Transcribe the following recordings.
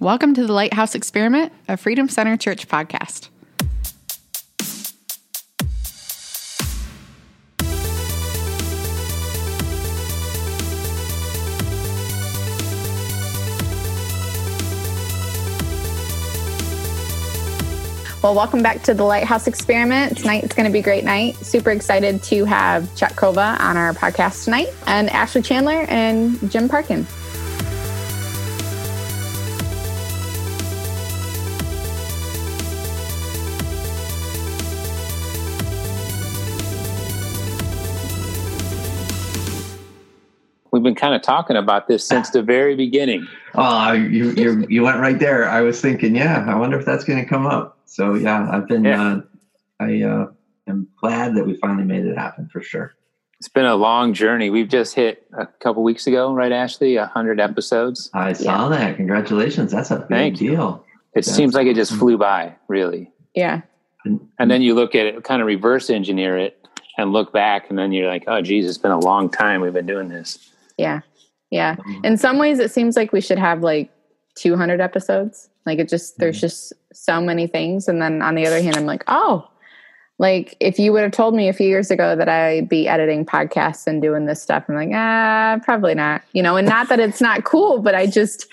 Welcome to the Lighthouse Experiment, a Freedom Center Church podcast. Well, welcome back to the Lighthouse Experiment. Tonight it's going to be a great night. Super excited to have Chuck Kova on our podcast tonight, and Ashley Chandler and Jim Parkin. Kind of talking about this since the very beginning. Oh, you you you went right there. I was thinking, yeah, I wonder if that's going to come up. So yeah, I've been. Yeah. Uh, I uh, am glad that we finally made it happen for sure. It's been a long journey. We've just hit a couple weeks ago, right, Ashley? A hundred episodes. I saw yeah. that. Congratulations! That's a big Thank deal. You. It That's seems like it just flew by, really. Yeah. And, and then you look at it, kind of reverse engineer it, and look back, and then you're like, "Oh, geez, it's been a long time we've been doing this." Yeah. Yeah. Mm-hmm. In some ways, it seems like we should have like 200 episodes. Like it just, there's mm-hmm. just so many things. And then on the other hand, I'm like, oh, like if you would have told me a few years ago that I'd be editing podcasts and doing this stuff, I'm like, ah, probably not. You know, and not that it's not cool, but I just,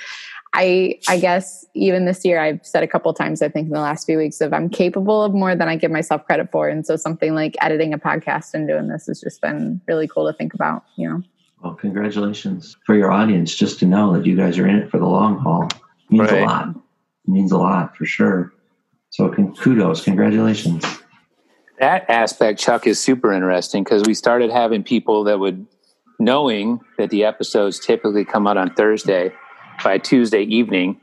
I I guess even this year I've said a couple times I think in the last few weeks of I'm capable of more than I give myself credit for, and so something like editing a podcast and doing this has just been really cool to think about. You know. Well, congratulations for your audience. Just to know that you guys are in it for the long haul means right. a lot. It means a lot for sure. So kudos, congratulations. That aspect, Chuck, is super interesting because we started having people that would, knowing that the episodes typically come out on Thursday, by Tuesday evening,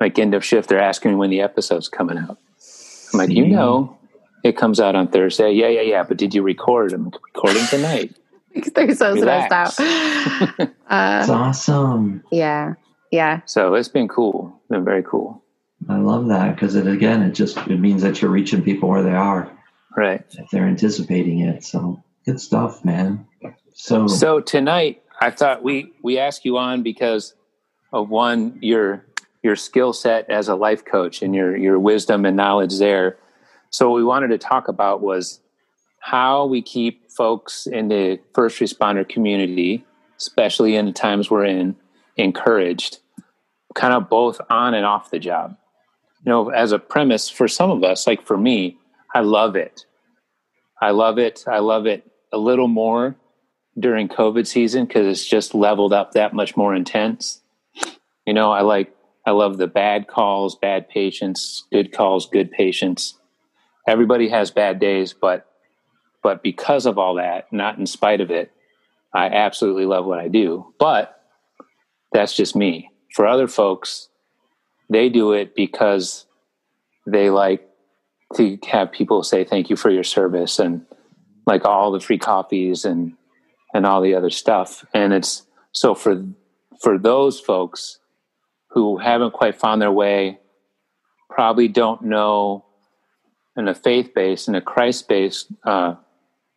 like end of shift, they're asking me when the episode's coming out. I'm like, you know, it comes out on Thursday. Yeah, yeah, yeah. But did you record? I'm recording tonight. They're so Relax. stressed out. uh, That's awesome. Yeah. Yeah. So it's been cool. Been very cool. I love that because it again, it just it means that you're reaching people where they are. Right. If they're anticipating it. So good stuff, man. So So tonight I thought we we ask you on because of one your your skill set as a life coach and your your wisdom and knowledge there. So what we wanted to talk about was how we keep folks in the first responder community, especially in the times we're in, encouraged, kind of both on and off the job. You know, as a premise for some of us, like for me, I love it. I love it. I love it a little more during COVID season because it's just leveled up that much more intense. You know, I like, I love the bad calls, bad patients, good calls, good patients. Everybody has bad days, but but because of all that, not in spite of it, I absolutely love what I do. But that's just me. For other folks, they do it because they like to have people say thank you for your service and like all the free coffees and and all the other stuff. And it's so for for those folks who haven't quite found their way, probably don't know in a faith based in a Christ based uh,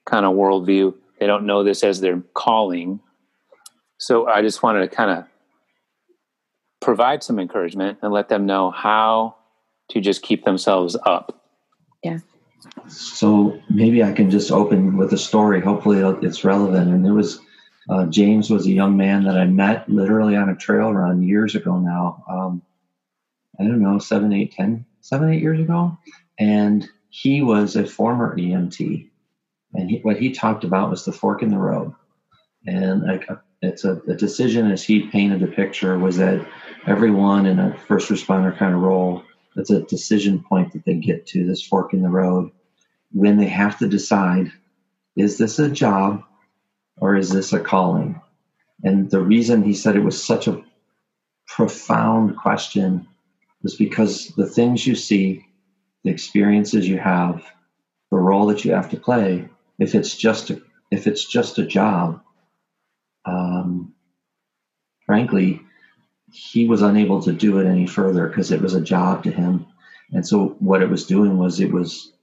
kind of worldview. They don't know this as their calling. So I just wanted to kind of provide some encouragement and let them know how to just keep themselves up. Yeah. So maybe I can just open with a story. Hopefully it's relevant. And it was uh, James was a young man that I met literally on a trail run years ago now. Um, I don't know, seven, eight, ten, seven, eight years ago. And he was a former EMT. And he, what he talked about was the fork in the road. And it's a, a, decision as he painted the picture was that everyone in a first responder kind of role, it's a decision point that they get to this fork in the road when they have to decide is this a job or is this a calling? And the reason he said it was such a profound question was because the things you see, the experiences you have, the role that you have to play if it's just a, if it's just a job, um, frankly, he was unable to do it any further because it was a job to him. And so what it was doing was it was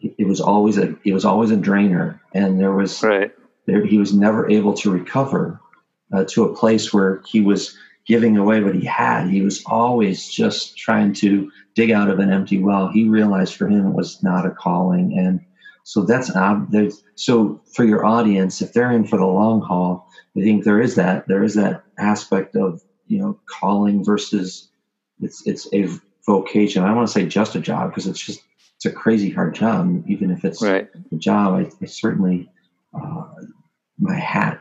it was always a it was always a drainer, and there was right. there, he was never able to recover uh, to a place where he was giving away what he had. He was always just trying to dig out of an empty well. He realized for him it was not a calling. And so that's there's so for your audience, if they're in for the long haul, I think there is that there is that aspect of you know calling versus it's it's a vocation. I don't want to say just a job because it's just it's a crazy hard job. Even if it's right. a job, I, I certainly uh, my hat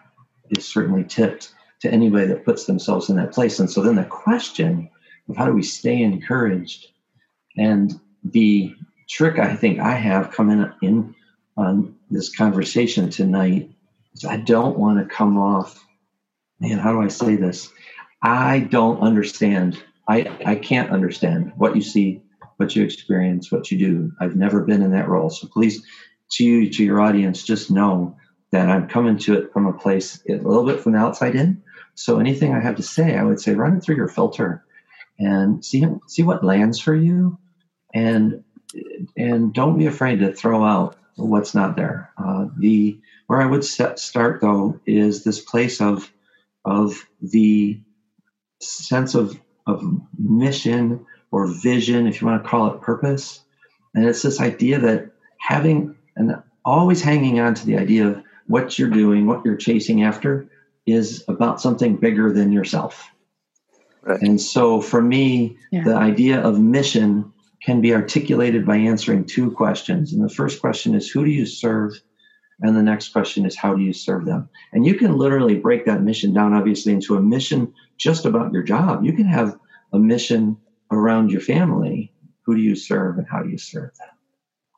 is certainly tipped to anybody that puts themselves in that place. And so then the question of how do we stay encouraged and the trick I think I have coming in on um, this conversation tonight is I don't want to come off, man, how do I say this? I don't understand. I, I can't understand what you see, what you experience, what you do. I've never been in that role. So please, to you, to your audience, just know that I'm coming to it from a place a little bit from the outside in. So anything I have to say, I would say run it through your filter and see see what lands for you, and and don't be afraid to throw out what's not there. Uh, the where I would set, start though is this place of of the sense of of mission or vision, if you want to call it purpose, and it's this idea that having and always hanging on to the idea of what you're doing, what you're chasing after, is about something bigger than yourself. Right. And so for me, yeah. the idea of mission can be articulated by answering two questions. And the first question is who do you serve? And the next question is how do you serve them? And you can literally break that mission down, obviously, into a mission just about your job. You can have a mission around your family. Who do you serve and how do you serve them?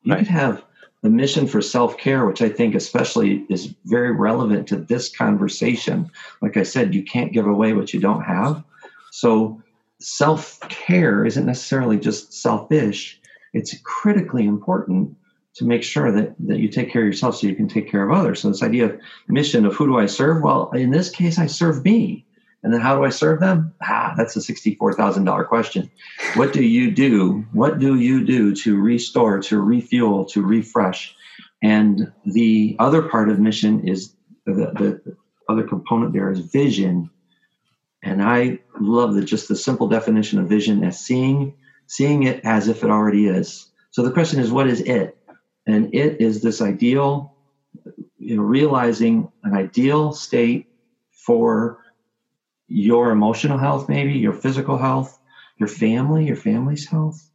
You right. could have a mission for self care, which I think especially is very relevant to this conversation. Like I said, you can't give away what you don't have. So self care isn't necessarily just selfish, it's critically important to make sure that, that you take care of yourself so you can take care of others. So, this idea of mission of who do I serve? Well, in this case, I serve me. And then how do I serve them? Ah, that's a $64,000 question. What do you do? What do you do to restore, to refuel, to refresh? And the other part of mission is the, the other component there is vision and I love the just the simple definition of vision as seeing seeing it as if it already is. So the question is, what is it? And it is this ideal, you know, realizing an ideal state for your emotional health, maybe your physical health, your family, your family's health,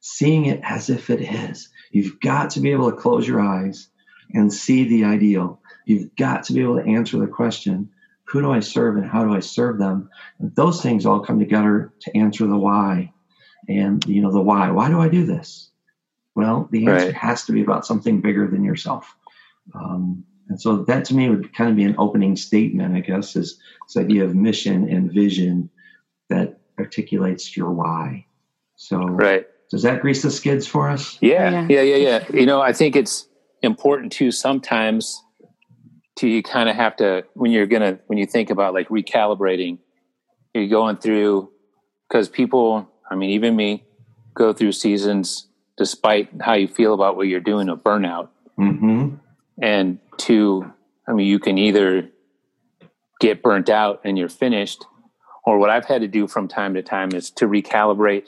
seeing it as if it is. You've got to be able to close your eyes and see the ideal. You've got to be able to answer the question who do I serve and how do I serve them? And those things all come together to answer the why. And you know, the why. Why do I do this? Well, the answer right. has to be about something bigger than yourself. Um, and so that to me would kind of be an opening statement, I guess, is this idea of mission and vision that articulates your why. So right. does that grease the skids for us? Yeah, yeah, yeah, yeah. You know, I think it's important too sometimes to you kind of have to when you're gonna when you think about like recalibrating you're going through because people i mean even me go through seasons despite how you feel about what you're doing of burnout. Mm-hmm. and to i mean you can either get burnt out and you're finished or what i've had to do from time to time is to recalibrate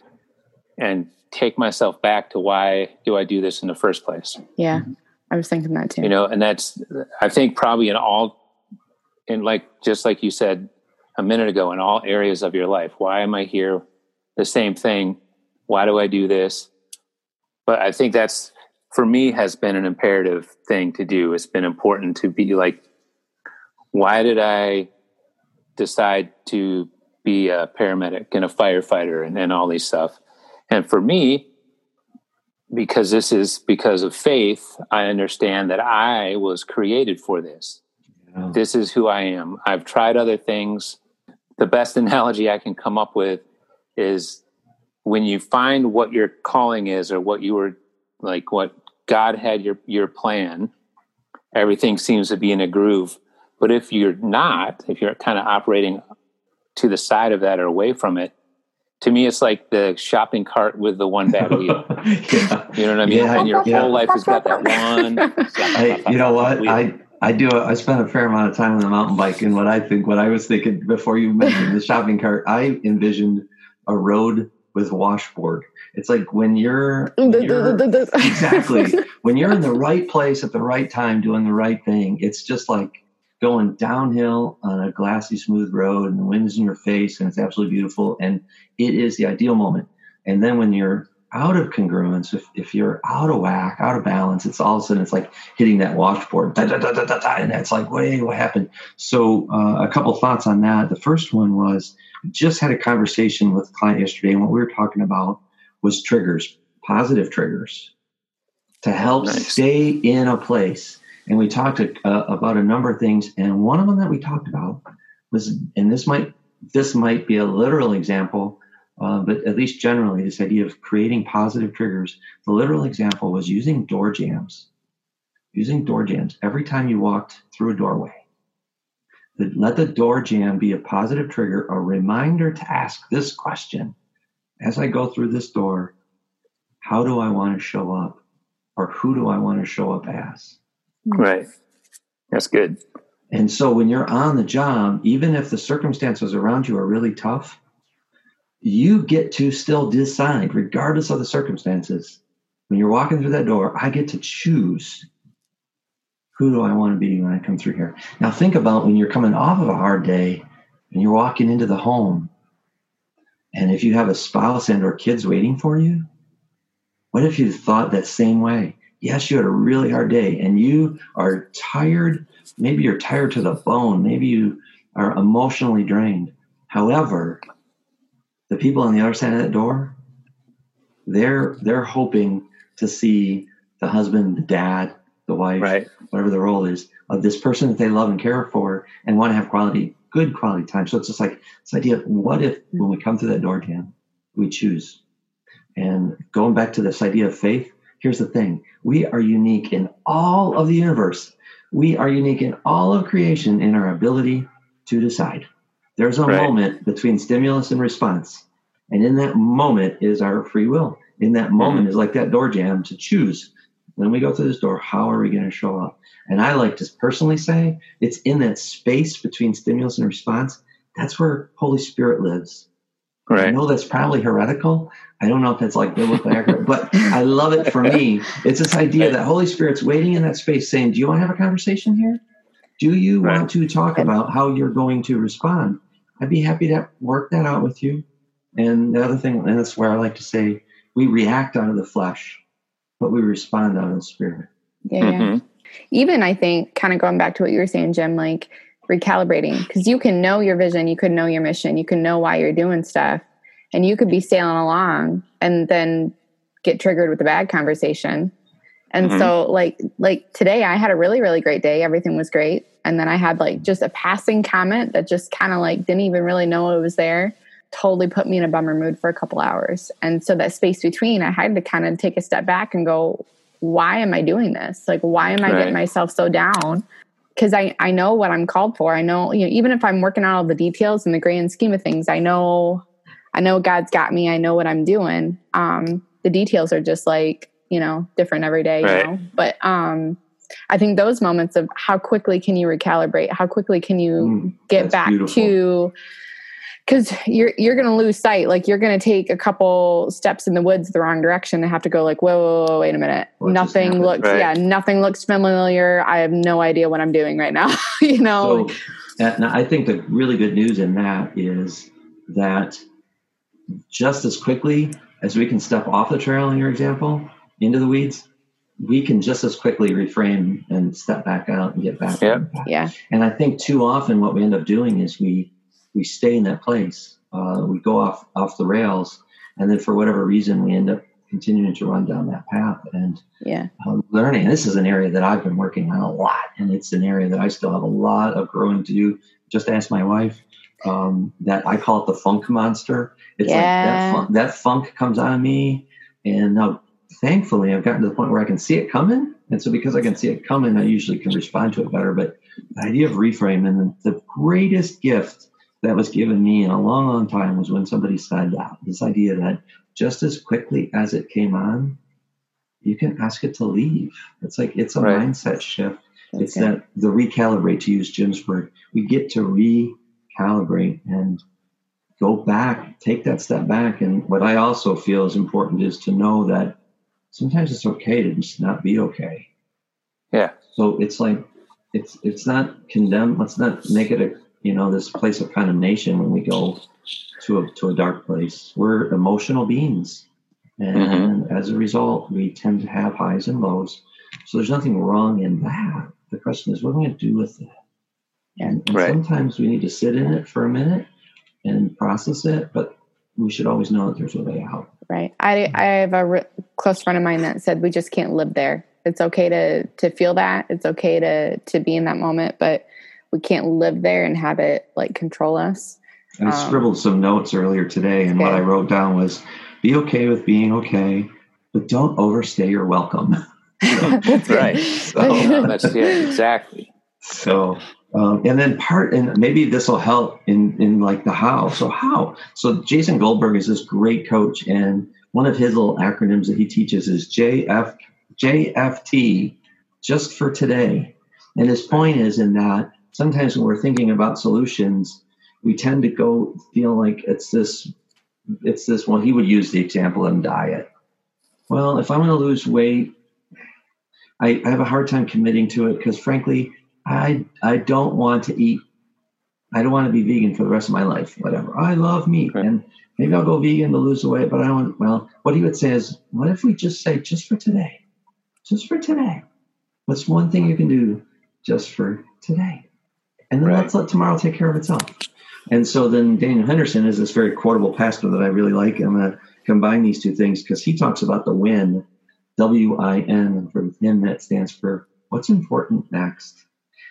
and take myself back to why do i do this in the first place. Yeah I was thinking that too. You know, and that's I think probably in all in like just like you said a minute ago, in all areas of your life. Why am I here? The same thing. Why do I do this? But I think that's for me has been an imperative thing to do. It's been important to be like, why did I decide to be a paramedic and a firefighter and, and all these stuff? And for me, because this is because of faith, I understand that I was created for this. Yeah. This is who I am. I've tried other things. The best analogy I can come up with is when you find what your calling is or what you were like what God had your your plan, everything seems to be in a groove. But if you're not, if you're kind of operating to the side of that or away from it, to me, it's like the shopping cart with the one bad wheel. yeah. You know what I mean? Yeah, and your yeah. whole life has got that one. I, you know what? I I do. I spent a fair amount of time on the mountain bike, and what I think, what I was thinking before you mentioned the shopping cart, I envisioned a road with washboard. It's like when you're, when you're exactly when you're in the right place at the right time, doing the right thing. It's just like going downhill on a glassy, smooth road, and the wind's in your face, and it's absolutely beautiful, and it is the ideal moment. And then when you're out of congruence, if, if you're out of whack, out of balance, it's all of a sudden it's like hitting that washboard, da, da, da, da, da, da, and it's like, wait, what happened? So uh, a couple thoughts on that. The first one was just had a conversation with a client yesterday, and what we were talking about was triggers, positive triggers, to help nice. stay in a place. And we talked uh, about a number of things, and one of them that we talked about was, and this might this might be a literal example uh, but at least generally, this idea of creating positive triggers. The literal example was using door jambs, Using door jambs every time you walked through a doorway. Let the door jamb be a positive trigger, a reminder to ask this question as I go through this door how do I want to show up? Or who do I want to show up as? Hmm. Right. That's good. And so when you're on the job, even if the circumstances around you are really tough, you get to still decide, regardless of the circumstances. When you're walking through that door, I get to choose who do I want to be when I come through here. Now, think about when you're coming off of a hard day and you're walking into the home, and if you have a spouse and or kids waiting for you, what if you thought that same way? Yes, you had a really hard day and you are tired. Maybe you're tired to the bone. Maybe you are emotionally drained. However, the people on the other side of that door, they're they're hoping to see the husband, the dad, the wife, right. whatever the role is, of this person that they love and care for and want to have quality, good quality time. So it's just like this idea of what if when we come through that door jamb, we choose. And going back to this idea of faith, here's the thing. We are unique in all of the universe. We are unique in all of creation in our ability to decide. There's a right. moment between stimulus and response. And in that moment is our free will. In that moment mm-hmm. is like that door jamb to choose. When we go through this door, how are we going to show up? And I like to personally say it's in that space between stimulus and response. That's where Holy Spirit lives. Right. I know that's probably heretical. I don't know if that's like biblical accurate, but I love it for me. It's this idea that Holy Spirit's waiting in that space saying, Do you want to have a conversation here? Do you right. want to talk about how you're going to respond? I'd be happy to work that out with you. And the other thing, and that's where I like to say, we react out of the flesh, but we respond out of the spirit. Yeah. Mm-hmm. Even I think, kind of going back to what you were saying, Jim, like recalibrating, because you can know your vision, you can know your mission, you can know why you're doing stuff, and you could be sailing along and then get triggered with a bad conversation. And mm-hmm. so, like, like today, I had a really, really great day. Everything was great and then I had like just a passing comment that just kind of like didn't even really know it was there. Totally put me in a bummer mood for a couple hours. And so that space between, I had to kind of take a step back and go, why am I doing this? Like, why am I right. getting myself so down? Because I, I know what I'm called for. I know, you know, even if I'm working out all the details in the grand scheme of things, I know, I know God's got me. I know what I'm doing. Um, the details are just like, you know, different every day, right. you know, but, um, I think those moments of how quickly can you recalibrate? How quickly can you mm, get back beautiful. to because you're you're going to lose sight. Like you're going to take a couple steps in the woods the wrong direction and have to go like, whoa, whoa, whoa wait a minute. What nothing looks, right. yeah, nothing looks familiar. I have no idea what I'm doing right now. you know. So, and I think the really good news in that is that just as quickly as we can step off the trail in your example into the weeds, we can just as quickly reframe and step back out and get back. Yep. Yeah. And I think too often what we end up doing is we we stay in that place. Uh, we go off off the rails, and then for whatever reason we end up continuing to run down that path and yeah uh, learning. And this is an area that I've been working on a lot, and it's an area that I still have a lot of growing to do. Just ask my wife. Um, that I call it the funk monster. It's yeah. like that funk, that funk comes out of me, and now thankfully I've gotten to the point where I can see it coming. And so because I can see it coming, I usually can respond to it better. But the idea of reframe and the, the greatest gift that was given me in a long, long time was when somebody said that this idea that just as quickly as it came on, you can ask it to leave. It's like it's a right. mindset shift. That's it's that the recalibrate to use Jim's word. We get to recalibrate and go back, take that step back. And what I also feel is important is to know that sometimes it's okay to just not be okay. Yeah. So it's like it's it's not condemn. Let's not make it a you know this place of condemnation when we go to a to a dark place. We're emotional beings, and mm-hmm. as a result, we tend to have highs and lows. So there's nothing wrong in that. The question is, what am I going to do with it? And, and right. sometimes we need to sit in it for a minute and process it, but we should always know that there's a way out. Right. I, I have a re- close friend of mine that said we just can't live there. It's okay to to feel that. It's okay to to be in that moment, but we can't live there and have it like control us. I um, scribbled some notes earlier today, and okay. what I wrote down was be okay with being okay, but don't overstay your welcome. that's right. So, that's yeah, exactly. So, um, and then part, and maybe this will help in in like the how. So how? So Jason Goldberg is this great coach, and one of his little acronyms that he teaches is JF JFT, just for today. And his point is in that sometimes when we're thinking about solutions, we tend to go feel like it's this, it's this. Well, he would use the example of diet. Well, if I'm going to lose weight, I, I have a hard time committing to it because, frankly, I I don't want to eat. I don't want to be vegan for the rest of my life. Whatever. I love meat, right. and maybe I'll go vegan to lose the weight. But I don't. Well, what he would say is, what if we just say, just for today, just for today? What's one thing you can do just for today? And then right. let's let tomorrow take care of itself. And so then Daniel Henderson is this very quotable pastor that I really like. I'm going to combine these two things because he talks about the win, W I N. and For him, that stands for what's important next.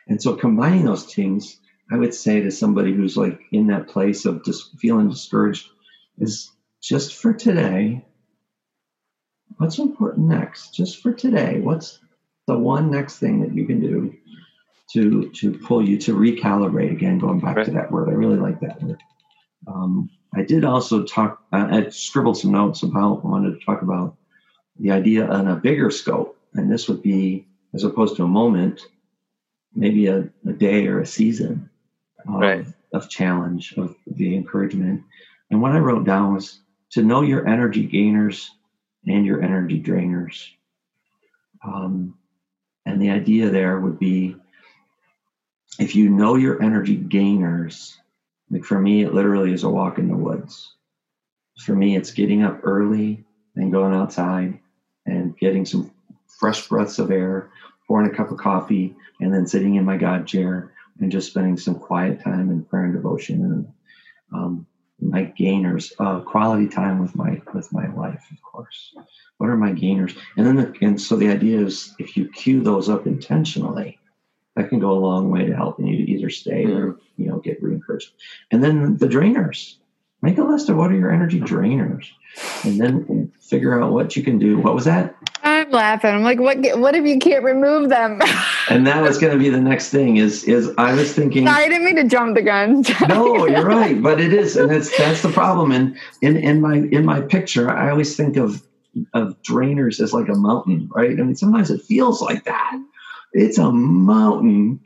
And so combining those things, I would say to somebody who's like in that place of just feeling discouraged is just for today. What's important next? Just for today. What's the one next thing that you can do to to pull you to recalibrate again? Going back right. to that word, I really like that word. Um, I did also talk. Uh, I scribbled some notes about. I wanted to talk about the idea on a bigger scope, and this would be as opposed to a moment maybe a, a day or a season of, right. of challenge, of the encouragement. And what I wrote down was to know your energy gainers and your energy drainers. Um, and the idea there would be if you know your energy gainers, like for me, it literally is a walk in the woods. For me, it's getting up early and going outside and getting some fresh breaths of air, pouring a cup of coffee, and then sitting in my God chair and just spending some quiet time in prayer and devotion and um, my gainers, uh, quality time with my with my wife, of course. What are my gainers? And then the, and so the idea is if you cue those up intentionally, that can go a long way to helping you to either stay or mm. you know get re-encouraged. And then the drainers, make a list of what are your energy drainers, and then figure out what you can do. What was that? I'm laughing. I'm like, what? What if you can't remove them? and that was going to be the next thing. Is is I was thinking. Sorry, I didn't mean to jump the gun. no, you're right, but it is, and it's that's the problem. And in in my in my picture, I always think of of drainers as like a mountain, right? I mean, sometimes it feels like that. It's a mountain,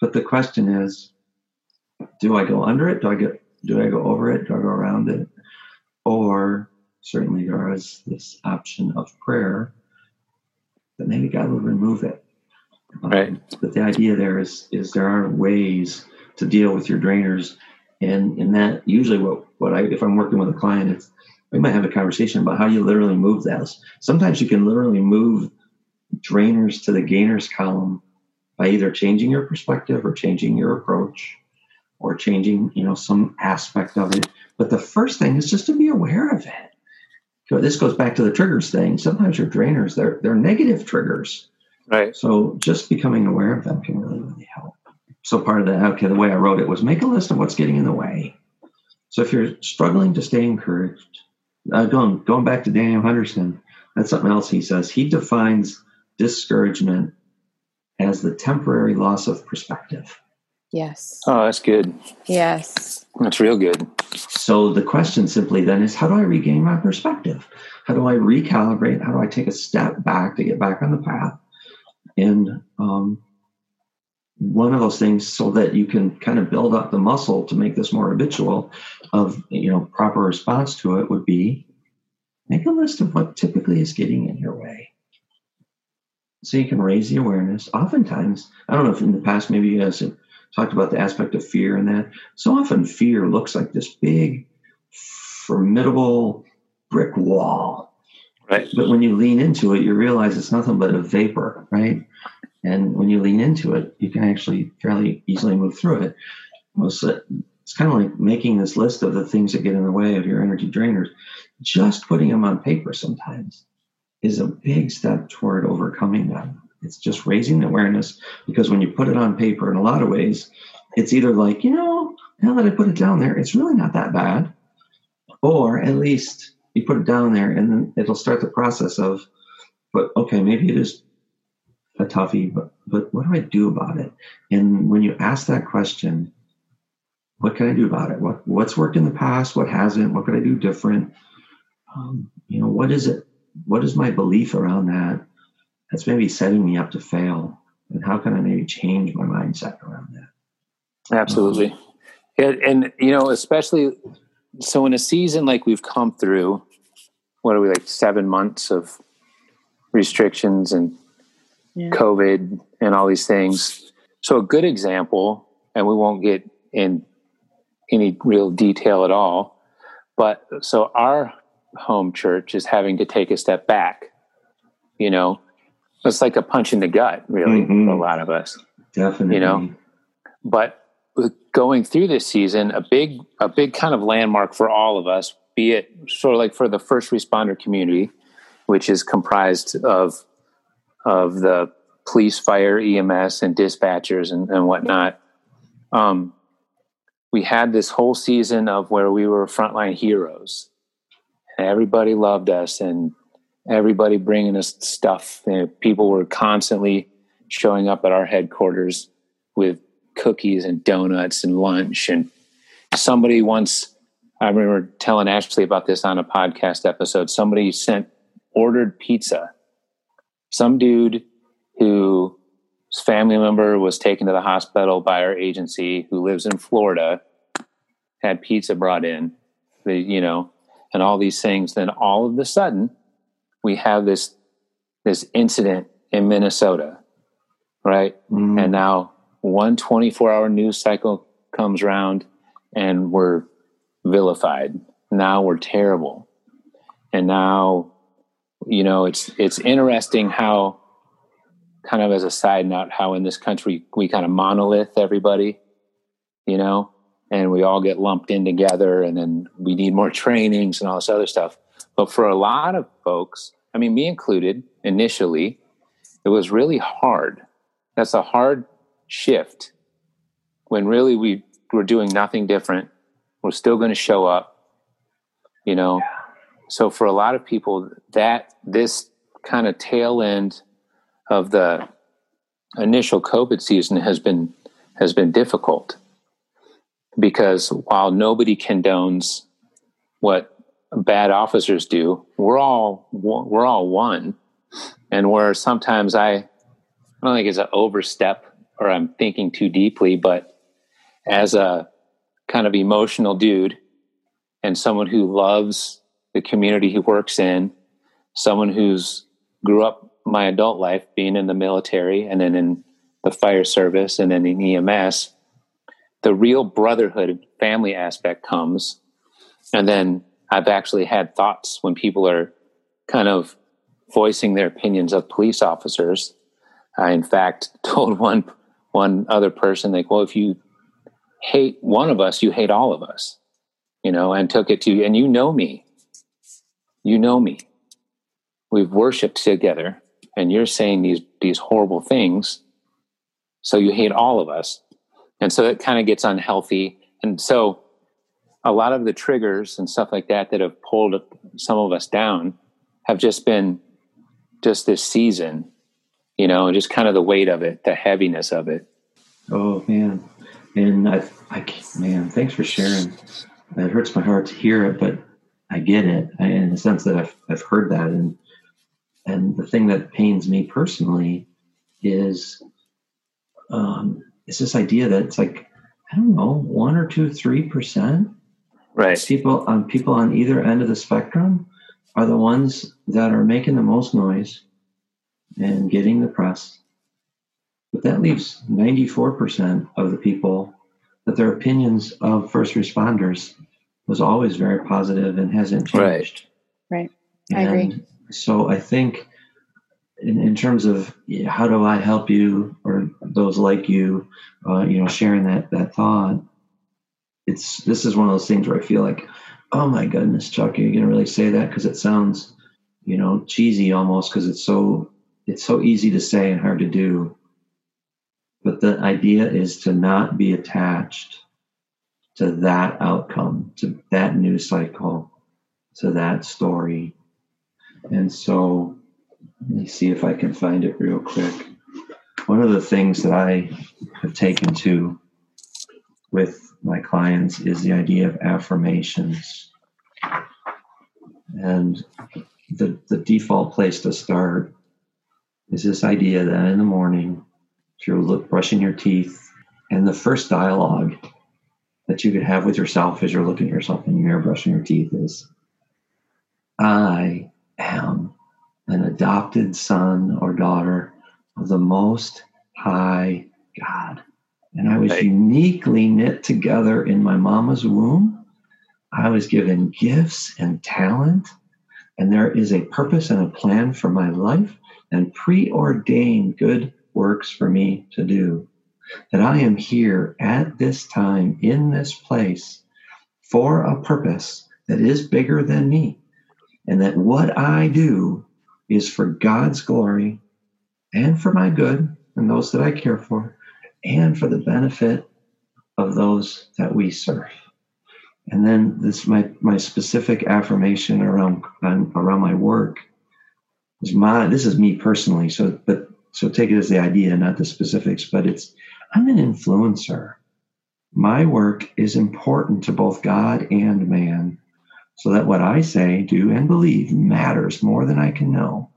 but the question is, do I go under it? Do I get? Do I go over it? Do I go around it? Or certainly there is this option of prayer that maybe God will remove it. Um, right. but the idea there is is there are ways to deal with your drainers, and in that usually what what I if I'm working with a client, it's we might have a conversation about how you literally move those. Sometimes you can literally move drainers to the gainers column by either changing your perspective or changing your approach or changing you know some aspect of it but the first thing is just to be aware of it so this goes back to the triggers thing. Sometimes your drainers, they're they're negative triggers. Right. So just becoming aware of them can really, really help. So part of that okay, the way I wrote it was make a list of what's getting in the way. So if you're struggling to stay encouraged, uh, going going back to Daniel Henderson, that's something else he says. He defines discouragement as the temporary loss of perspective. Yes. Oh, that's good. Yes. That's real good. So the question simply then is how do I regain my perspective? How do I recalibrate? How do I take a step back to get back on the path? And um, one of those things so that you can kind of build up the muscle to make this more habitual of you know proper response to it would be make a list of what typically is getting in your way so you can raise the awareness. Oftentimes i don't know if in the past maybe you guys have talked about the aspect of fear and that. So often fear looks like this big formidable brick wall. Right. But when you lean into it you realize it's nothing but a vapor right? And when you lean into it, you can actually fairly easily move through it. It's kind of like making this list of the things that get in the way of your energy drainers. Just putting them on paper sometimes is a big step toward overcoming them. It's just raising awareness because when you put it on paper, in a lot of ways, it's either like, you know, now that I put it down there, it's really not that bad. Or at least you put it down there and then it'll start the process of, but okay, maybe it is a toughie, but but what do I do about it? And when you ask that question, what can I do about it? What what's worked in the past? What hasn't? What could I do different? Um, you know, what is it? What is my belief around that? That's maybe setting me up to fail. And how can I maybe change my mindset around that? Absolutely. Um, and, and you know, especially so in a season like we've come through, what are we like seven months of restrictions and yeah. COVID and all these things. So a good example, and we won't get in any real detail at all, but so our home church is having to take a step back. You know, it's like a punch in the gut, really, mm-hmm. for a lot of us. Definitely. You know, but going through this season, a big, a big kind of landmark for all of us, be it sort of like for the first responder community, which is comprised of of the police, fire, EMS, and dispatchers and, and whatnot. Um, we had this whole season of where we were frontline heroes. And everybody loved us, and everybody bringing us stuff. And people were constantly showing up at our headquarters with cookies and donuts and lunch. And somebody once, I remember telling Ashley about this on a podcast episode. Somebody sent ordered pizza some dude whose family member was taken to the hospital by our agency who lives in Florida had pizza brought in, the, you know, and all these things. Then all of a sudden, we have this this incident in Minnesota, right? Mm. And now one 24 hour news cycle comes around and we're vilified. Now we're terrible. And now you know, it's it's interesting how kind of as a side note how in this country we kind of monolith everybody, you know, and we all get lumped in together and then we need more trainings and all this other stuff. But for a lot of folks, I mean me included, initially, it was really hard. That's a hard shift when really we were doing nothing different. We're still going to show up, you know. Yeah so for a lot of people that this kind of tail end of the initial covid season has been has been difficult because while nobody condones what bad officers do we're all we're all one. And where sometimes i i don't think it's an overstep or i'm thinking too deeply but as a kind of emotional dude and someone who loves the community he works in, someone who's grew up my adult life being in the military and then in the fire service and then in EMS, the real brotherhood family aspect comes. And then I've actually had thoughts when people are kind of voicing their opinions of police officers. I, in fact, told one one other person, like, well, if you hate one of us, you hate all of us, you know, and took it to, and you know me. You know me. We've worshiped together, and you're saying these these horrible things. So you hate all of us. And so it kind of gets unhealthy. And so a lot of the triggers and stuff like that that have pulled some of us down have just been just this season, you know, just kind of the weight of it, the heaviness of it. Oh man. And I, I man, thanks for sharing. It hurts my heart to hear it, but I get it in the sense that I've I've heard that and and the thing that pains me personally is um, is this idea that it's like I don't know one or two three percent? Right. People on people on either end of the spectrum are the ones that are making the most noise and getting the press. But that leaves 94% of the people that their opinions of first responders was always very positive and hasn't changed. Right. Right. And i agree. so i think in, in terms of how do I help you or those like you, uh, you know, sharing that that thought, it's this is one of those things where I feel like, oh my goodness, Chuck, are you gonna really say that? Because it sounds, you know, cheesy almost because it's so it's so easy to say and hard to do. But the idea is to not be attached to that outcome, to that news cycle, to that story. And so let me see if I can find it real quick. One of the things that I have taken to with my clients is the idea of affirmations. And the, the default place to start is this idea that in the morning, if you're look, brushing your teeth, and the first dialogue that you could have with yourself as you're looking at yourself in the mirror brushing your teeth is, I am an adopted son or daughter of the Most High God. And I was right. uniquely knit together in my mama's womb. I was given gifts and talent, and there is a purpose and a plan for my life and preordained good works for me to do. That I am here at this time in this place for a purpose that is bigger than me, and that what I do is for God's glory and for my good and those that I care for and for the benefit of those that we serve. And then this my my specific affirmation around um, around my work is my this is me personally. So but so take it as the idea, not the specifics, but it's I'm an influencer. My work is important to both God and man so that what I say, do, and believe matters more than I can know.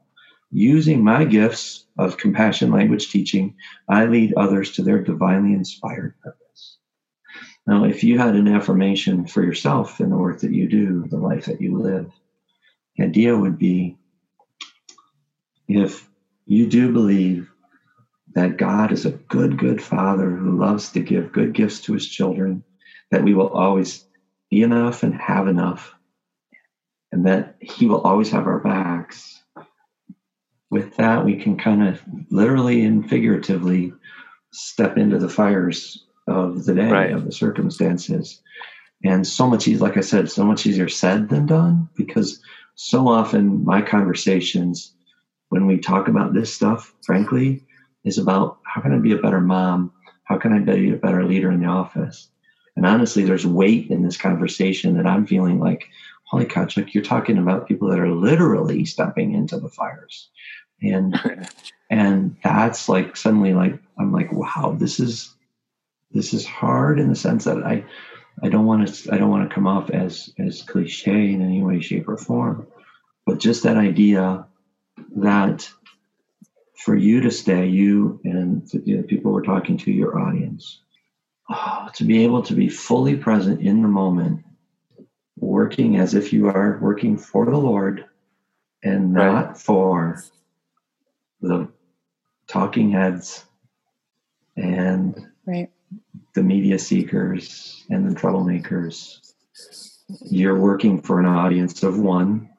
Using my gifts of compassion language teaching, I lead others to their divinely inspired purpose. Now, if you had an affirmation for yourself in the work that you do, the life that you live, the idea would be if you do believe that God is a good, good father who loves to give good gifts to his children, that we will always be enough and have enough and that He will always have our backs. With that, we can kind of literally and figuratively step into the fires of the day, right. of the circumstances. And so much easier, like I said, so much easier said than done because so often my conversations, when we talk about this stuff, frankly, is about how can I be a better mom? How can I be a better leader in the office? And honestly, there's weight in this conversation that I'm feeling like holy cow, Chuck, you're talking about people that are literally stepping into the fires. And and that's like suddenly like I'm like, wow, this is this is hard in the sense that I I don't want to I don't want to come off as as cliche in any way, shape, or form. But just that idea that for you to stay, you and the people we're talking to, your audience, oh, to be able to be fully present in the moment working as if you are working for the Lord and not right. for the talking heads and right. the media seekers and the troublemakers. You're working for an audience of one.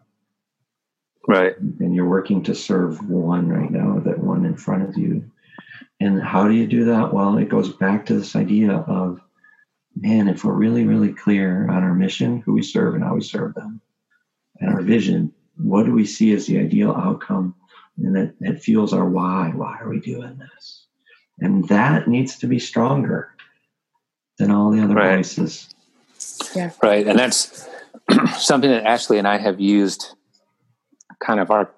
Right. And you're working to serve one right now, that one in front of you. And how do you do that? Well, it goes back to this idea of man, if we're really, really clear on our mission, who we serve, and how we serve them, and our vision, what do we see as the ideal outcome? And that, that fuels our why. Why are we doing this? And that needs to be stronger than all the other right. voices. Yeah. Right. And that's something that Ashley and I have used kind of our,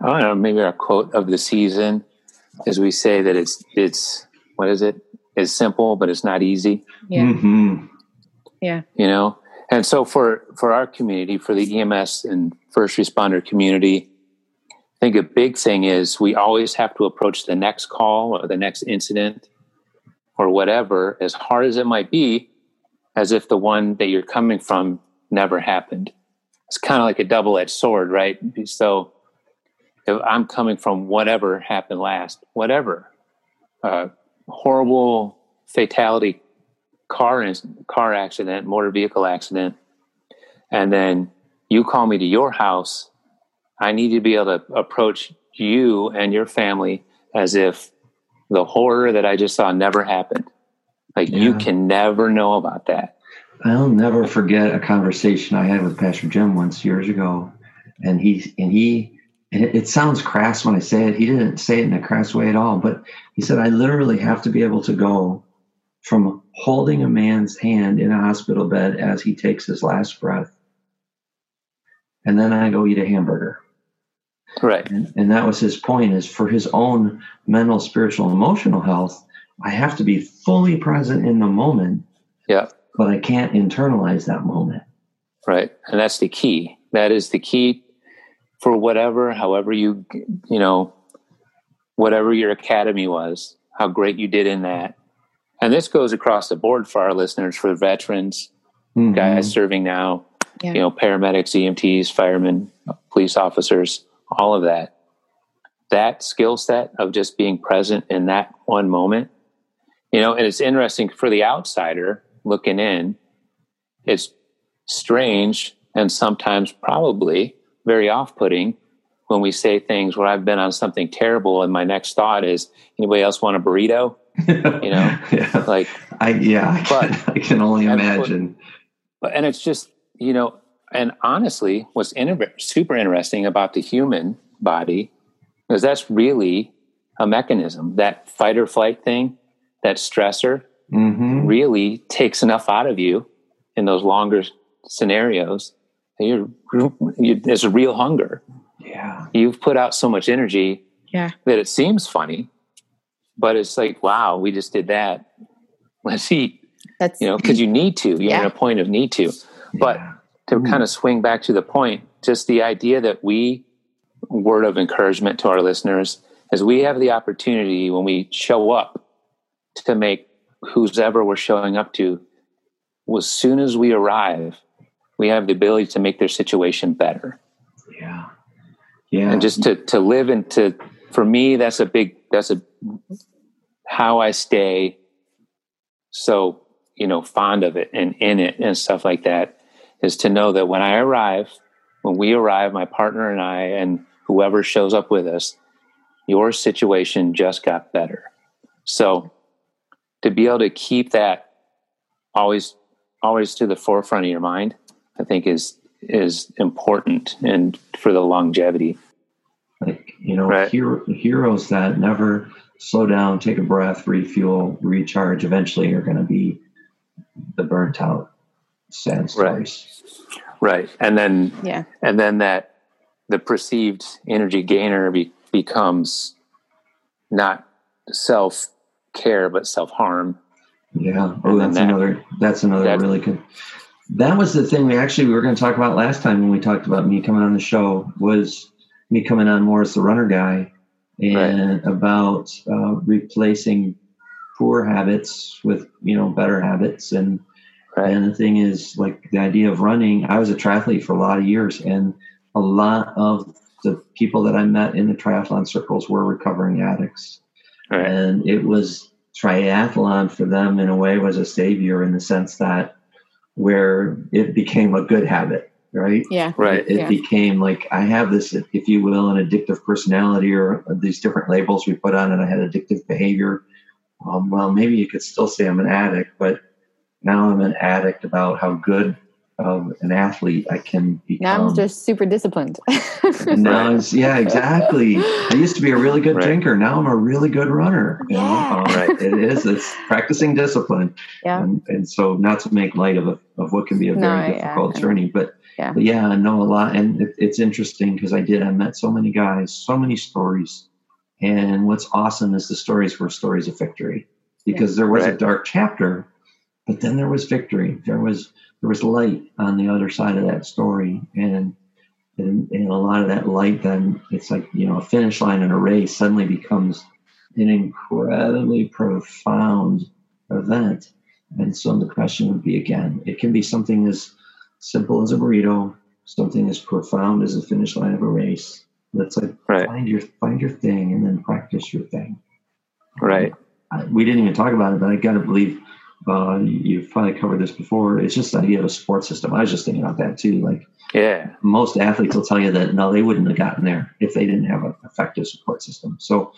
I don't know, maybe our quote of the season as we say that it's, it's, what is it? Is simple, but it's not easy. Yeah. Mm-hmm. Yeah. You know, and so for for our community, for the EMS and first responder community, I think a big thing is we always have to approach the next call or the next incident or whatever, as hard as it might be, as if the one that you're coming from never happened. It's kind of like a double edged sword, right? So if I'm coming from whatever happened last, whatever, uh, horrible fatality car car accident, motor vehicle accident, and then you call me to your house, I need to be able to approach you and your family as if the horror that I just saw never happened. Like yeah. you can never know about that. I'll never forget a conversation I had with Pastor Jim once years ago, and he and he and it, it, sounds crass when I say it. He didn't say it in a crass way at all, but he said I literally have to be able to go from holding a man's hand in a hospital bed as he takes his last breath, and then I go eat a hamburger. Right. And, and that was his point is for his own mental, spiritual, emotional health, I have to be fully present in the moment. Yeah. But I can't internalize that moment. Right. And that's the key. That is the key for whatever, however you, you know, whatever your academy was, how great you did in that. And this goes across the board for our listeners, for veterans, mm-hmm. guys serving now, yeah. you know, paramedics, EMTs, firemen, police officers all of that. That skill set of just being present in that one moment, you know, and it's interesting for the outsider looking in, it's strange and sometimes probably very off putting when we say things where I've been on something terrible and my next thought is, anybody else want a burrito? you know, yeah. like, I, yeah, I can, but, I can only imagine. But, and it's just, you know, and honestly, what's inter- super interesting about the human body is that's really a mechanism. That fight or flight thing, that stressor, mm-hmm. really takes enough out of you in those longer scenarios. You're, you, there's a real hunger. Yeah, you've put out so much energy. Yeah, that it seems funny, but it's like, wow, we just did that. Let's eat. That's you know because you need to. You're yeah. in a point of need to, but. Yeah to mm. kind of swing back to the point, just the idea that we, word of encouragement to our listeners, is we have the opportunity when we show up to make who's ever we're showing up to, as soon as we arrive, we have the ability to make their situation better. Yeah. Yeah. And just to, to live and to, for me, that's a big, that's a, how I stay so, you know, fond of it and in it and stuff like that is to know that when I arrive, when we arrive, my partner and I, and whoever shows up with us, your situation just got better. So to be able to keep that always, always to the forefront of your mind, I think is is important and for the longevity. Like you know, right. hero, heroes that never slow down, take a breath, refuel, recharge. Eventually, are going to be the burnt out sad stories. Right. right. And then, yeah. And then that the perceived energy gainer be, becomes not self care, but self harm. Yeah. Oh, that's that, another, that's another that, really good. That was the thing we actually we were going to talk about last time when we talked about me coming on the show was me coming on more as the runner guy and right. about uh, replacing poor habits with you know better habits and Right. And the thing is, like the idea of running, I was a triathlete for a lot of years, and a lot of the people that I met in the triathlon circles were recovering addicts. Right. And it was triathlon for them in a way was a savior in the sense that where it became a good habit, right? Yeah. Right. It, it yeah. became like I have this, if you will, an addictive personality or these different labels we put on it. I had addictive behavior. Um, well, maybe you could still say I'm an addict, but now I'm an addict about how good of an athlete I can become. Now I'm just super disciplined. now it's, yeah, exactly. I used to be a really good right. drinker. Now I'm a really good runner. Yeah. Um, right. it is. It's practicing discipline. Yeah. And, and, so not to make light of a, of what can be a very no, difficult yeah, journey, but yeah. but yeah, I know a lot. And it, it's interesting because I did, I met so many guys, so many stories. And what's awesome is the stories were stories of victory because yeah. there was right. a dark chapter but then there was victory. There was there was light on the other side of that story, and And, and a lot of that light then it's like you know a finish line in a race suddenly becomes an incredibly profound event. And so the question would be again it can be something as simple as a burrito something as profound as the finish line of a race. Let's like right. find your find your thing and then practice your thing. Right. I, we didn't even talk about it but i gotta believe uh, you've probably covered this before. It's just the idea of a support system. I was just thinking about that too. Like, yeah, most athletes will tell you that no, they wouldn't have gotten there if they didn't have an effective support system. So,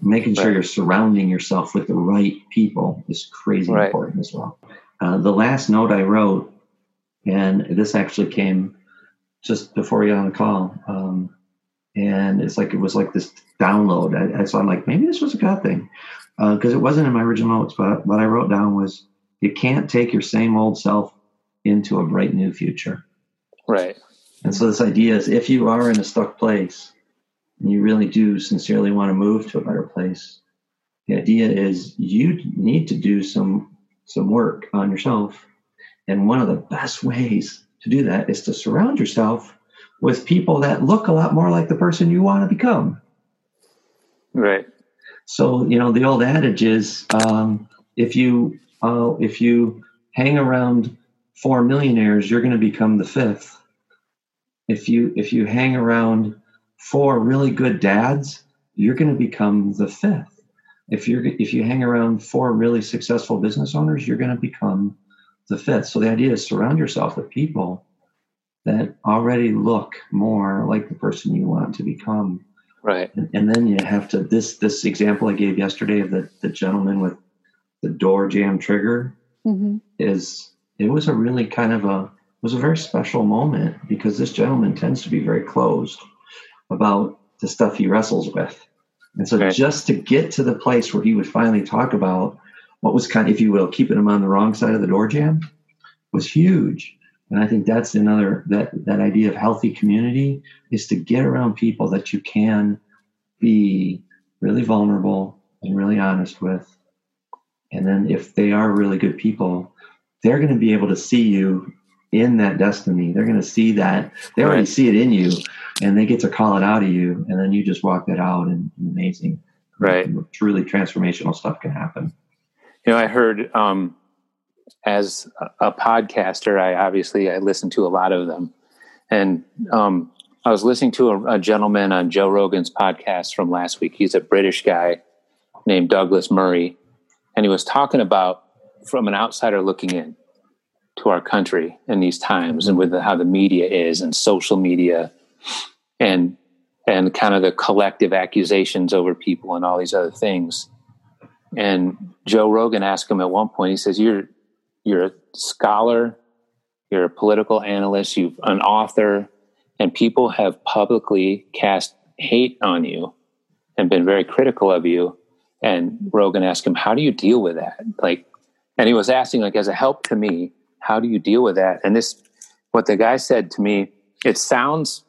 making sure right. you're surrounding yourself with the right people is crazy right. important as well. Uh, the last note I wrote, and this actually came just before you got on the call, um, and it's like it was like this download. I, I, so I'm like, maybe this was a God thing because uh, it wasn't in my original notes, but what I wrote down was you can't take your same old self into a bright new future. Right. And so this idea is if you are in a stuck place and you really do sincerely want to move to a better place, the idea is you need to do some some work on yourself. And one of the best ways to do that is to surround yourself with people that look a lot more like the person you want to become. Right. So you know the old adage is um, if you uh, if you hang around four millionaires, you're going to become the fifth. If you if you hang around four really good dads, you're going to become the fifth. If you're if you hang around four really successful business owners, you're going to become the fifth. So the idea is surround yourself with people that already look more like the person you want to become. Right. And, and, then you have to this this example I gave yesterday of the, the gentleman with the door jamb trigger mm-hmm. is it was a really kind of a it was a very special moment because this gentleman tends to be very closed about the stuff he wrestles with. And so right. just to get to the place where he would finally talk about what was kind of, if you will, keeping him on the wrong side of the door jamb was huge. And I think that's another that that idea of healthy community is to get around people that you can be really vulnerable and really honest with. And then if they are really good people, they're going to be able to see you in that destiny. They're going to see that they already see it in you and they get to call it out of you. And then you just walk that out and amazing, right. Truly transformational stuff can happen. You know, I heard, um, as a, podcaster, I obviously I listen to a lot of them, and um, I was listening to a, a, gentleman on Joe Rogan's podcast from last week. He's a British guy named Douglas Murray, and he was talking about from an outsider looking in to our country in these times, and with the, how the media is and social media, and and kind of the collective accusations over people and all these other things. And Joe Rogan asked him at one point, he says, You're you're a scholar, you're a political analyst, you're an author, and people have publicly cast hate on you and been very critical of you. And Rogan asked him, How do you deal with that? Like, and he was asking, like, as a help to me, how do you deal with that? And this, what the guy said to me, it sounds,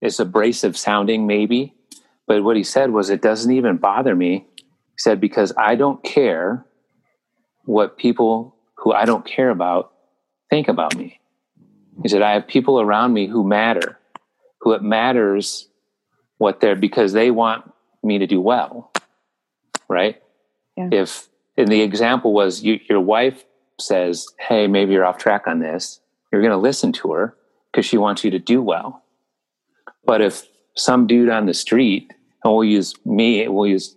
it's abrasive sounding, maybe, but what he said was, it doesn't even bother me. He said, because I don't care what people who I don't care about think about me. He said, I have people around me who matter, who it matters what they're, because they want me to do well. Right? Yeah. If, and the example was you, your wife says, Hey, maybe you're off track on this. You're going to listen to her because she wants you to do well. But if some dude on the street, and we'll use me, we'll use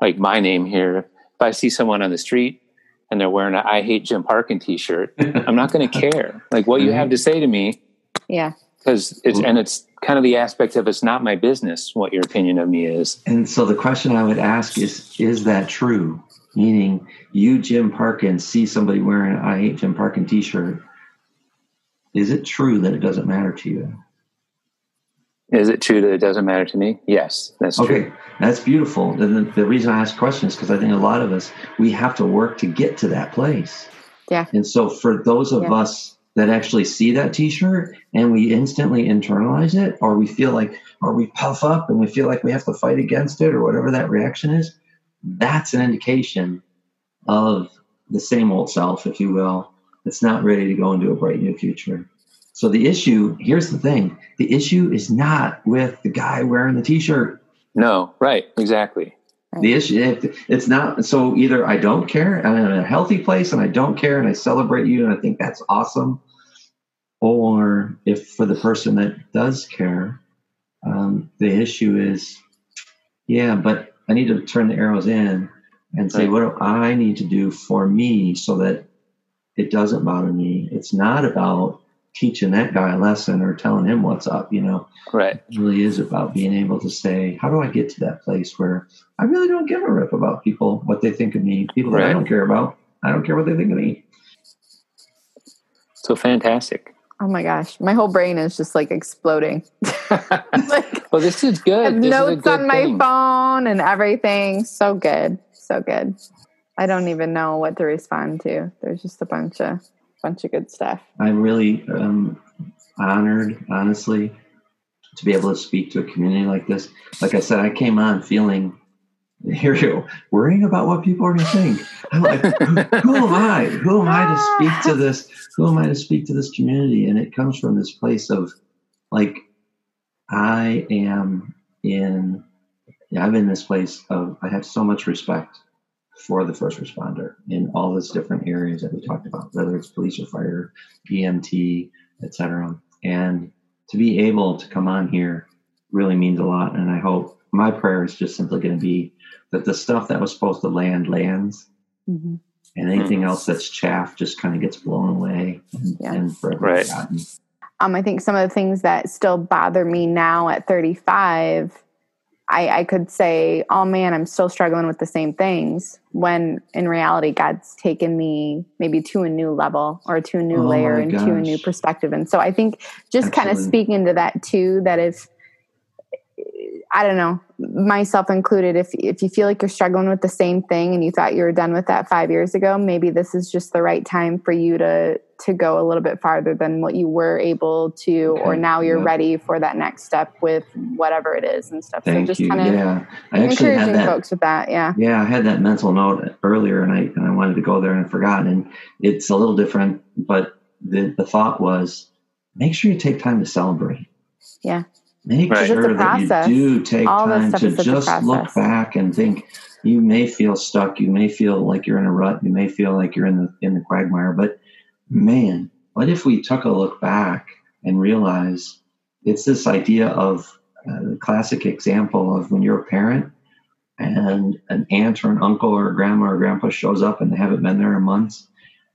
like my name here. If I see someone on the street and they're wearing a I hate Jim Parkin t-shirt, I'm not going to care. Like what you have mm-hmm. to say to me. Yeah. Cause it's, mm-hmm. and it's kind of the aspect of it's not my business what your opinion of me is. And so the question I would ask is, is that true? Meaning you, Jim Parkin, see somebody wearing an I hate Jim Parkin t-shirt. Is it true that it doesn't matter to you? Is it true that it doesn't matter to me? Yes, that's okay. true. That's beautiful. And the, the reason I ask questions because I think a lot of us we have to work to get to that place. Yeah. And so for those of yeah. us that actually see that T-shirt and we instantly internalize it, or we feel like, or we puff up and we feel like we have to fight against it, or whatever that reaction is, that's an indication of the same old self, if you will, that's not ready to go into a bright new future. So the issue, here's the thing the issue is not with the guy wearing the t shirt. No, right, exactly. The issue, it's not. So either I don't care, I'm in a healthy place and I don't care and I celebrate you and I think that's awesome. Or if for the person that does care, um, the issue is, yeah, but I need to turn the arrows in and say, right. what do I need to do for me so that it doesn't bother me? It's not about teaching that guy a lesson or telling him what's up, you know. Right. It really is about being able to say, how do I get to that place where I really don't give a rip about people, what they think of me, people that. I don't care about. I don't care what they think of me. So fantastic. Oh my gosh, my whole brain is just like exploding. like, well, this is good. This notes is good on my phone and everything. So good, so good. I don't even know what to respond to. There's just a bunch of bunch of good stuff. I'm really um, honored, honestly, to be able to speak to a community like this. Like I said, I came on feeling here you worrying about what people are going to think. I'm like, who, who, am I? Who am I to speak to this? Who am I to speak to this community? And it comes from this place of like, I am in, yeah, I'm in this place of, I have so much respect for the first responder in all those different areas that we talked about, whether it's police or fire, EMT, etc. And to be able to come on here really means a lot. And I hope my prayer is just simply going to be that the stuff that was supposed to land lands, mm-hmm. and anything mm-hmm. else that's chaff just kind of gets blown away and, yeah. and forever right. forgotten. Um, I think some of the things that still bother me now at 35 I, I could say, oh man, I'm still struggling with the same things when in reality, God's taken me maybe to a new level or to a new oh layer and to a new perspective. And so I think just kind of speaking to that too, that if, I don't know, myself included, if if you feel like you're struggling with the same thing and you thought you were done with that five years ago, maybe this is just the right time for you to to go a little bit farther than what you were able to, okay. or now you're ready for that next step with whatever it is and stuff. Thank so just kind of yeah. I encouraging that, folks with that. Yeah. Yeah. I had that mental note earlier and I, and I wanted to go there and I forgot. And it's a little different, but the, the thought was make sure you take time to celebrate. Yeah. Make right. sure that you do take All time to just look back and think you may feel stuck. You may feel like you're in a rut. You may feel like you're in the, in the quagmire, but man, what if we took a look back and realize it's this idea of uh, the classic example of when you're a parent and an aunt or an uncle or a grandma or grandpa shows up and they haven't been there in months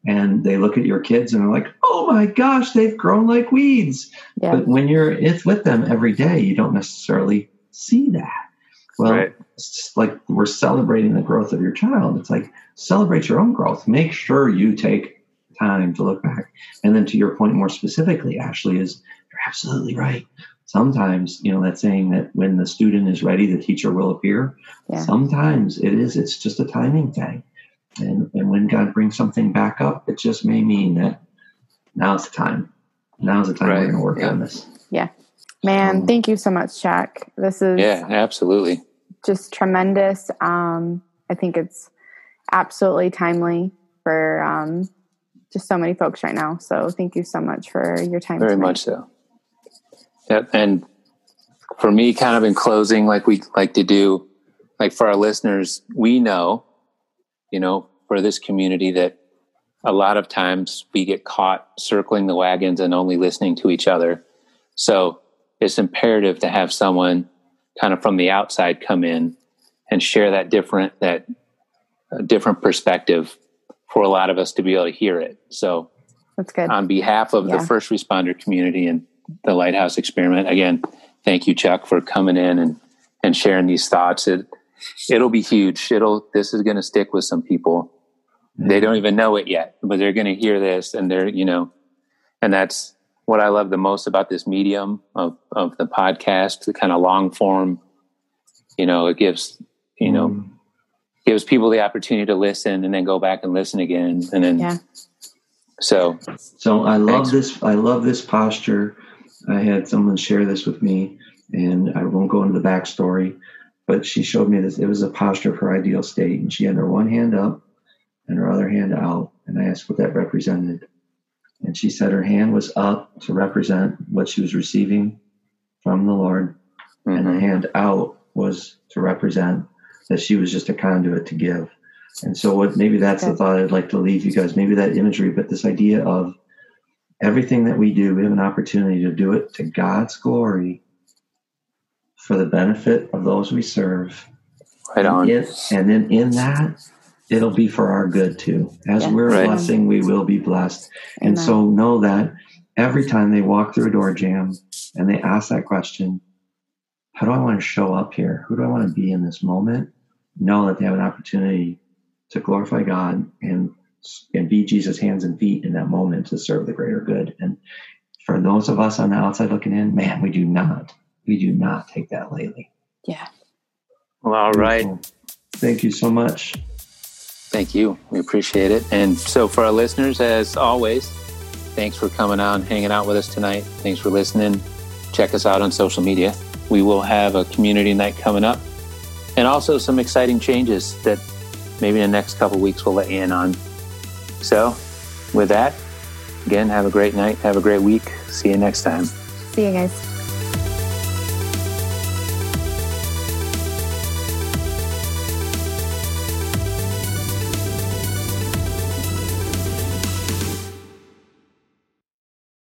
and they look at your kids and they're like, oh my gosh, they've grown like weeds. Yeah. But when you're it's with them every day, you don't necessarily see that. Well, right. it's like we're celebrating the growth of your child. It's like celebrate your own growth. Make sure you take time to look back. And then to your point more specifically, Ashley, is you're absolutely right. Sometimes, you know, that saying that when the student is ready, the teacher will appear. Yeah. Sometimes it is, it's just a timing thing. And, and when God brings something back up, it just may mean that now's the time. Now's the time right. we're going to work yeah. on this. Yeah. Man, um, thank you so much, Chuck. This is yeah, absolutely just tremendous. Um, I think it's absolutely timely for um, just so many folks right now. So thank you so much for your time. Very tonight. much so. Yeah, and for me, kind of in closing, like we like to do, like for our listeners, we know, you know, for this community that a lot of times we get caught circling the wagons and only listening to each other. So it's imperative to have someone kind of from the outside come in and share that different that uh, different perspective for a lot of us to be able to hear it. So that's good. On behalf of yeah. the first responder community and the Lighthouse Experiment, again, thank you, Chuck, for coming in and and sharing these thoughts. It it'll be huge. It'll this is going to stick with some people. They don't even know it yet, but they're going to hear this, and they're you know, and that's what I love the most about this medium of of the podcast, the kind of long form. You know, it gives you know. Mm gives people the opportunity to listen and then go back and listen again and then yeah. so so i love thanks. this i love this posture i had someone share this with me and i won't go into the backstory but she showed me this it was a posture of her ideal state and she had her one hand up and her other hand out and i asked what that represented And she said her hand was up to represent what she was receiving from the Lord, mm-hmm. and the hand out was to represent that she was just a conduit to give. And so, what maybe that's okay. the thought I'd like to leave you guys. Maybe that imagery, but this idea of everything that we do, we have an opportunity to do it to God's glory for the benefit of those we serve. Right on. And, and then in that, it'll be for our good too. As yeah. we're right. blessing, we will be blessed. And so know that every time they walk through a door jamb and they ask that question, how do I want to show up here? Who do I want to be in this moment? Know that they have an opportunity to glorify God and and be Jesus' hands and feet in that moment to serve the greater good. And for those of us on the outside looking in, man, we do not, we do not take that lightly. Yeah. Well, all right. Thank you so much. Thank you. We appreciate it. And so for our listeners, as always, thanks for coming on, hanging out with us tonight. Thanks for listening. Check us out on social media. We will have a community night coming up and also some exciting changes that maybe in the next couple weeks we'll let you in on. So, with that, again, have a great night. Have a great week. See you next time. See you guys.